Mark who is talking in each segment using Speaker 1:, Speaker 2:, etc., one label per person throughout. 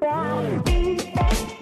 Speaker 1: Bye.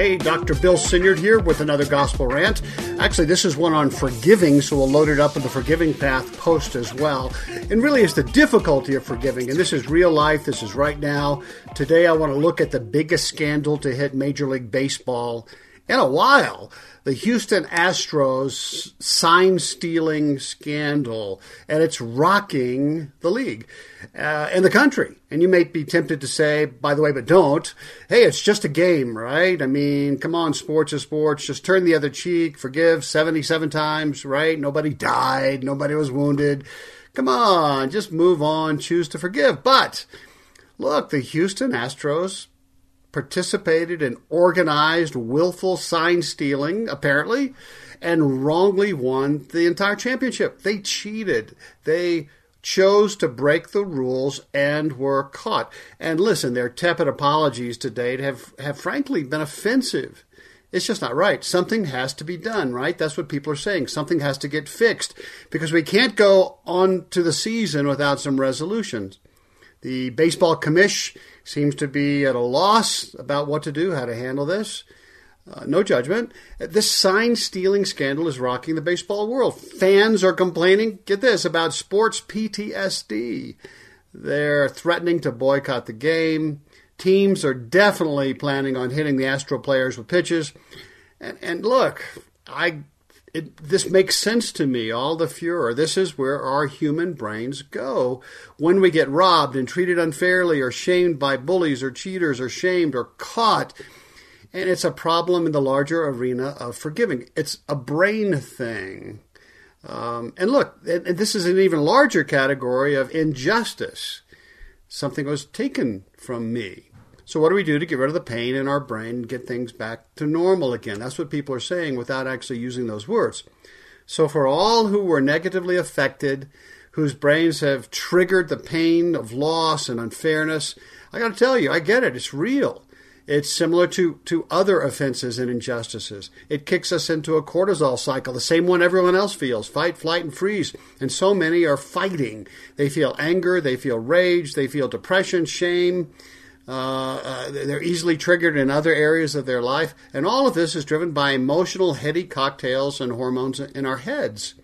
Speaker 1: Hey, Dr. Bill Senyard here with another gospel rant. Actually, this is one on forgiving, so we'll load it up in the Forgiving Path post as well. And really, it's the difficulty of forgiving. And this is real life, this is right now. Today, I want to look at the biggest scandal to hit Major League Baseball in a while the Houston Astros sign stealing scandal, and it's rocking the league uh, and the country. And you may be tempted to say, by the way, but don't. Hey, it's just a game, right? I mean, come on, sports is sports. Just turn the other cheek, forgive 77 times, right? Nobody died, nobody was wounded. Come on, just move on, choose to forgive. But look, the Houston Astros participated in organized, willful sign stealing, apparently, and wrongly won the entire championship. They cheated. They chose to break the rules and were caught. And listen, their tepid apologies to date have, have frankly been offensive. It's just not right. Something has to be done, right? That's what people are saying. Something has to get fixed because we can't go on to the season without some resolutions. The baseball commish seems to be at a loss about what to do, how to handle this. Uh, no judgment. This sign stealing scandal is rocking the baseball world. Fans are complaining, get this, about sports PTSD. They're threatening to boycott the game. Teams are definitely planning on hitting the Astro players with pitches. And, and look, I it, this makes sense to me, all the furor. This is where our human brains go when we get robbed and treated unfairly or shamed by bullies or cheaters or shamed or caught. And it's a problem in the larger arena of forgiving. It's a brain thing. Um, and look, and this is an even larger category of injustice. Something was taken from me. So, what do we do to get rid of the pain in our brain and get things back to normal again? That's what people are saying without actually using those words. So, for all who were negatively affected, whose brains have triggered the pain of loss and unfairness, I got to tell you, I get it. It's real. It's similar to, to other offenses and injustices. It kicks us into a cortisol cycle, the same one everyone else feels fight, flight, and freeze. And so many are fighting. They feel anger, they feel rage, they feel depression, shame, uh, uh, they're easily triggered in other areas of their life. And all of this is driven by emotional, heady cocktails and hormones in our heads.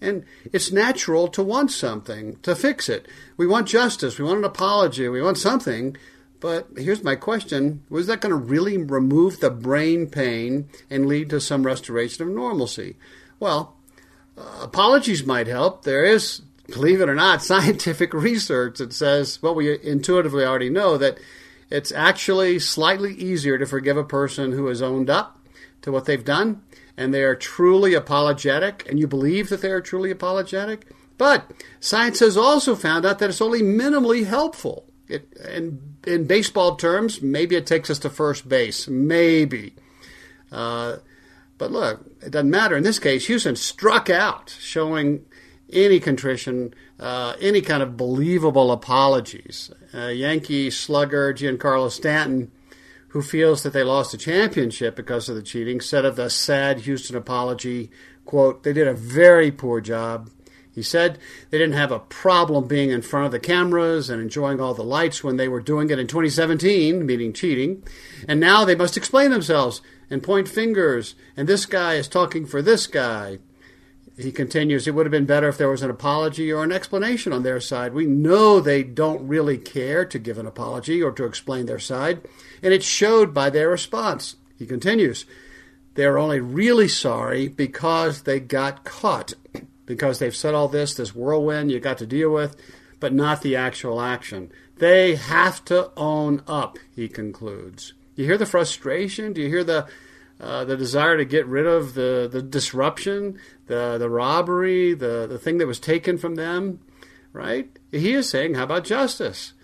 Speaker 1: And it's natural to want something, to fix it. We want justice, we want an apology, we want something. But here's my question Was that going to really remove the brain pain and lead to some restoration of normalcy? Well, uh, apologies might help. There is believe it or not, scientific research that says what we intuitively already know that it's actually slightly easier to forgive a person who has owned up to what they've done and they are truly apologetic and you believe that they are truly apologetic. But science has also found out that it's only minimally helpful. It, in, in baseball terms, maybe it takes us to first base. Maybe. Uh, but look, it doesn't matter. In this case, Houston struck out, showing any contrition, uh, any kind of believable apologies. Uh, Yankee slugger Giancarlo Stanton, who feels that they lost the championship because of the cheating, said of the sad Houston apology, quote, they did a very poor job. He said they didn't have a problem being in front of the cameras and enjoying all the lights when they were doing it in 2017, meaning cheating. And now they must explain themselves and point fingers, and this guy is talking for this guy he continues, it would have been better if there was an apology or an explanation on their side. We know they don't really care to give an apology or to explain their side, and it showed by their response. He continues, they're only really sorry because they got caught, because they've said all this, this whirlwind you got to deal with, but not the actual action. They have to own up, he concludes. You hear the frustration? Do you hear the uh, the desire to get rid of the, the disruption, the, the robbery, the, the thing that was taken from them, right? He is saying, how about justice?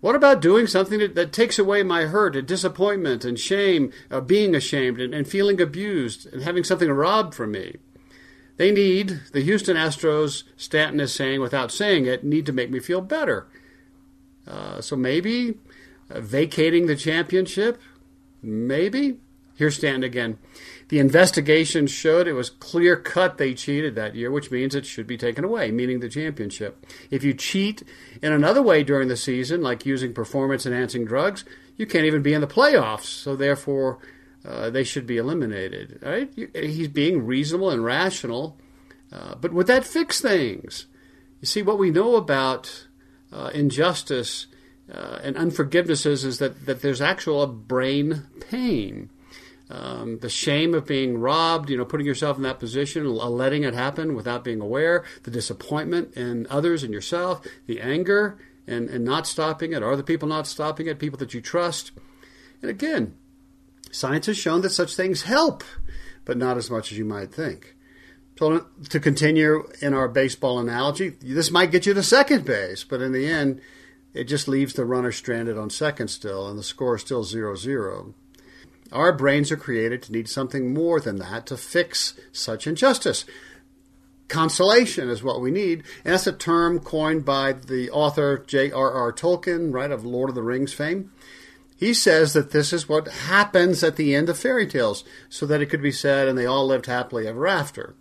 Speaker 1: What about doing something that, that takes away my hurt and disappointment and shame, uh, being ashamed and, and feeling abused and having something robbed from me? They need, the Houston Astros, Stanton is saying without saying it, need to make me feel better. Uh, so maybe uh, vacating the championship, maybe. Here's Stanton again. The investigation showed it was clear cut they cheated that year, which means it should be taken away, meaning the championship. If you cheat in another way during the season, like using performance enhancing drugs, you can't even be in the playoffs. So therefore, uh, they should be eliminated. Right? He's being reasonable and rational, uh, but would that fix things? You see, what we know about uh, injustice uh, and unforgivenesses is that, that there's actual brain pain. Um, the shame of being robbed, you know, putting yourself in that position, letting it happen without being aware, the disappointment in others and yourself, the anger and, and not stopping it, are the people not stopping it, people that you trust. And again, science has shown that such things help, but not as much as you might think. So, to continue in our baseball analogy, this might get you to second base, but in the end, it just leaves the runner stranded on second still, and the score is still 0 0. Our brains are created to need something more than that to fix such injustice. Consolation is what we need, and that's a term coined by the author J.R.R. Tolkien, right, of Lord of the Rings fame. He says that this is what happens at the end of fairy tales, so that it could be said, and they all lived happily ever after.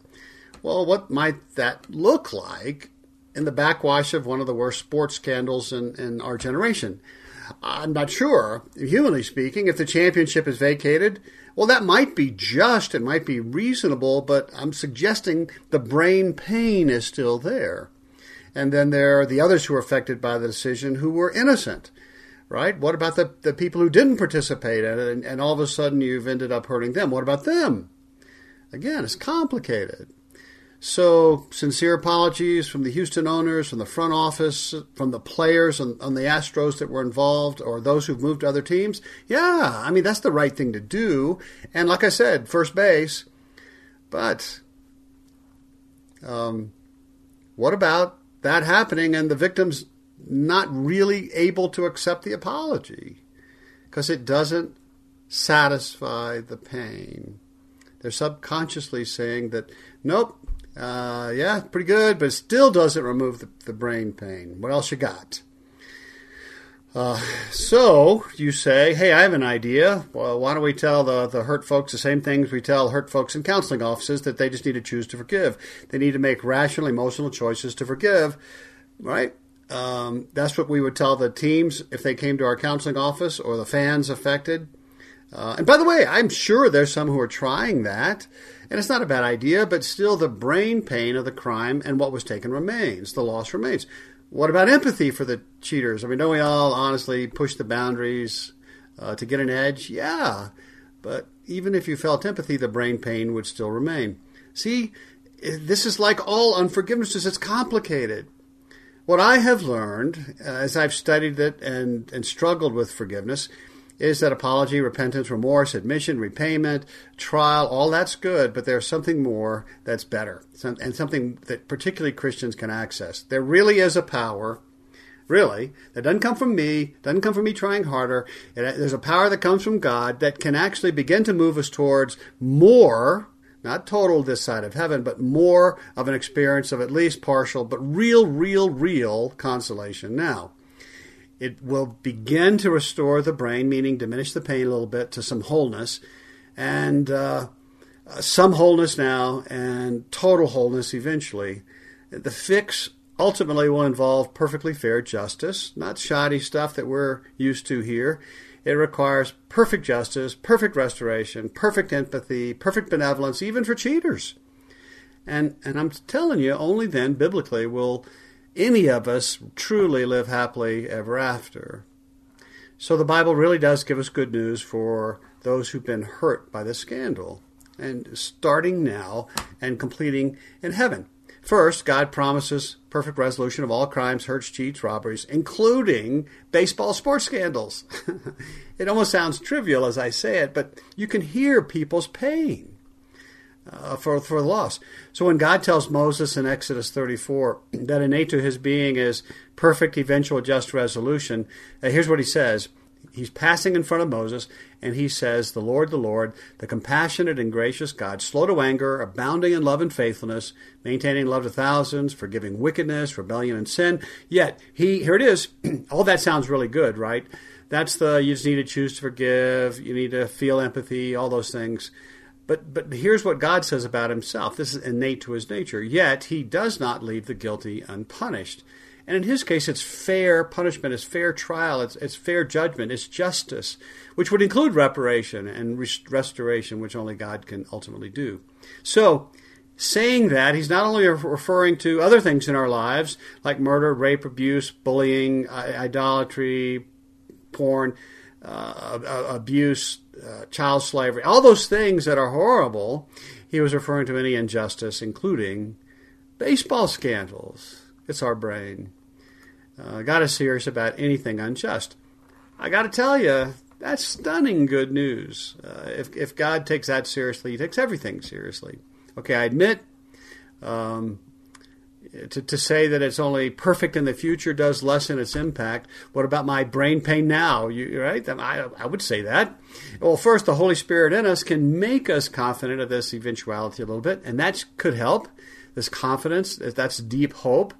Speaker 1: Well, what might that look like in the backwash of one of the worst sports scandals in, in our generation? I'm not sure, humanly speaking, if the championship is vacated. Well, that might be just, it might be reasonable, but I'm suggesting the brain pain is still there. And then there are the others who were affected by the decision who were innocent, right? What about the, the people who didn't participate in it and, and all of a sudden you've ended up hurting them? What about them? Again, it's complicated. So, sincere apologies from the Houston owners, from the front office, from the players on, on, the Astros that were involved, or those who've moved to other teams. Yeah, I mean, that's the right thing to do. And like I said, first base. But um, what about that happening and the victims not really able to accept the apology? Because it doesn't satisfy the pain. They're subconsciously saying that, nope, uh, yeah, pretty good, but still doesn't remove the, the brain pain. What else you got? Uh, so you say, hey, I have an idea. Well, why don't we tell the, the hurt folks the same things we tell hurt folks in counseling offices that they just need to choose to forgive. They need to make rational, emotional choices to forgive, right? Um, that's what we would tell the teams if they came to our counseling office or the fans affected. Uh, and by the way, I'm sure there's some who are trying that. And it's not a bad idea, but still the brain pain of the crime and what was taken remains. The loss remains. What about empathy for the cheaters? I mean, don't we all honestly push the boundaries uh, to get an edge? Yeah. But even if you felt empathy, the brain pain would still remain. See, this is like all unforgivenesses, it's complicated. What I have learned uh, as I've studied it and, and struggled with forgiveness is that apology, repentance, remorse, admission, repayment, trial, all that's good, but there's something more that's better, and something that particularly Christians can access. There really is a power, really, that doesn't come from me, doesn't come from me trying harder. there's a power that comes from God that can actually begin to move us towards more not total this side of heaven, but more of an experience of at least partial, but real, real, real consolation now. It will begin to restore the brain, meaning diminish the pain a little bit to some wholeness, and uh, some wholeness now and total wholeness eventually. The fix ultimately will involve perfectly fair justice, not shoddy stuff that we're used to here. It requires perfect justice, perfect restoration, perfect empathy, perfect benevolence, even for cheaters. And and I'm telling you, only then biblically will any of us truly live happily ever after. So the Bible really does give us good news for those who've been hurt by the scandal, and starting now and completing in heaven. First, God promises perfect resolution of all crimes, hurts, cheats, robberies, including baseball sports scandals. it almost sounds trivial as I say it, but you can hear people's pain uh, for, for the loss. So when God tells Moses in Exodus 34 that innate to his being is perfect, eventual, just resolution, uh, here's what he says he's passing in front of Moses, and he says, The Lord, the Lord, the compassionate and gracious God, slow to anger, abounding in love and faithfulness, maintaining love to thousands, forgiving wickedness, rebellion, and sin. Yet, he, here it is. All that sounds really good, right? That's the, you just need to choose to forgive, you need to feel empathy, all those things. But, but here's what God says about himself. This is innate to his nature. Yet, he does not leave the guilty unpunished. And in his case, it's fair punishment, it's fair trial, it's, it's fair judgment, it's justice, which would include reparation and restoration, which only God can ultimately do. So, saying that, he's not only referring to other things in our lives, like murder, rape, abuse, bullying, idolatry, porn, uh, abuse, uh, child slavery, all those things that are horrible. He was referring to any injustice, including baseball scandals it's our brain. Uh, got us serious about anything unjust. I got to tell you, that's stunning good news. Uh, if, if God takes that seriously, He takes everything seriously. Okay, I admit um, to, to say that it's only perfect in the future does lessen its impact. What about my brain pain now? You, right? I, I would say that. Well, first, the Holy Spirit in us can make us confident of this eventuality a little bit, and that could help this confidence, that's deep hope.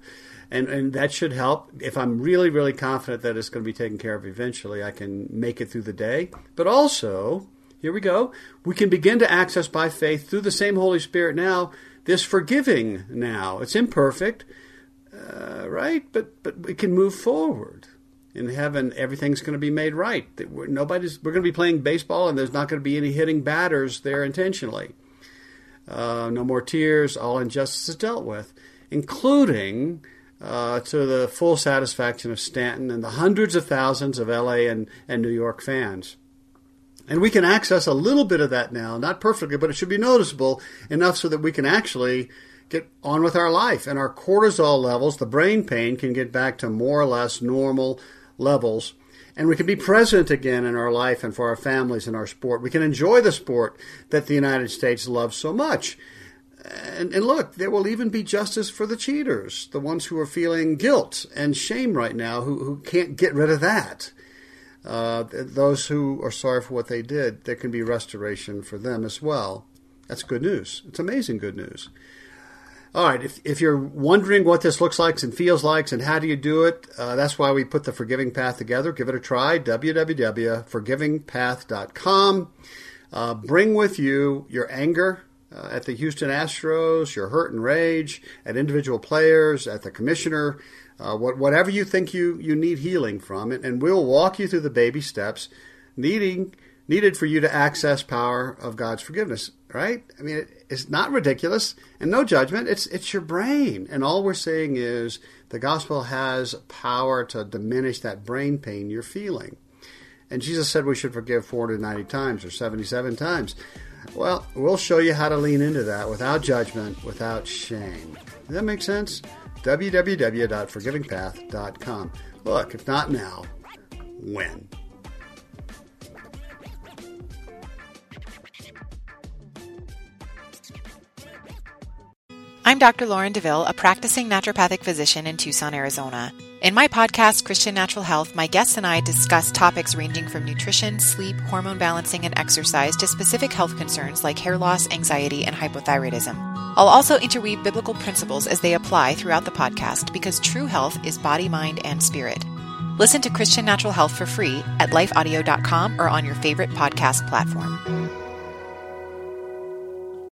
Speaker 1: And, and that should help. If I'm really, really confident that it's going to be taken care of eventually, I can make it through the day. But also, here we go, we can begin to access by faith through the same Holy Spirit now this forgiving now. It's imperfect, uh, right? But, but we can move forward. In heaven, everything's going to be made right. We're, nobody's, we're going to be playing baseball, and there's not going to be any hitting batters there intentionally. Uh, no more tears. All injustice is dealt with, including uh, to the full satisfaction of Stanton and the hundreds of thousands of LA and, and New York fans. And we can access a little bit of that now, not perfectly, but it should be noticeable enough so that we can actually get on with our life. And our cortisol levels, the brain pain, can get back to more or less normal levels and we can be present again in our life and for our families and our sport. We can enjoy the sport that the United States loves so much. And, and, look, there will even be justice for the cheaters, the ones who are feeling guilt and shame right now, who, who can't get rid of that. Uh, those who are sorry for what they did, there can be restoration for them as well. That's good news. It's amazing good news. All right, if, if you're wondering what this looks like and feels like and how do you do it, uh, that's why we put the Forgiving Path together. Give it a try, www.forgivingpath.com. Uh, bring with you your anger uh, at the Houston Astros, your hurt and rage at individual players, at the commissioner, uh, what, whatever you think you, you need healing from, it, and we'll walk you through the baby steps needing needed for you to access power of God's forgiveness right? I mean, it, it's not ridiculous and no judgment. It's it's your brain, and all we're saying is the gospel has power to diminish that brain pain you're feeling. And Jesus said we should forgive 490 times or 77 times. Well, we'll show you how to lean into that without judgment, without shame. Does that make sense? www.forgivingpath.com. Look, if not now, when?
Speaker 2: I'm Dr. Lauren DeVille, a practicing naturopathic physician in Tucson, Arizona. In my podcast, Christian Natural Health, my guests and I discuss topics ranging from nutrition, sleep, hormone balancing, and exercise to specific health concerns like hair loss, anxiety, and hypothyroidism. I'll also interweave biblical principles as they apply throughout the podcast because true health is body, mind, and spirit. Listen to Christian Natural Health for free at lifeaudio.com or on your favorite podcast platform.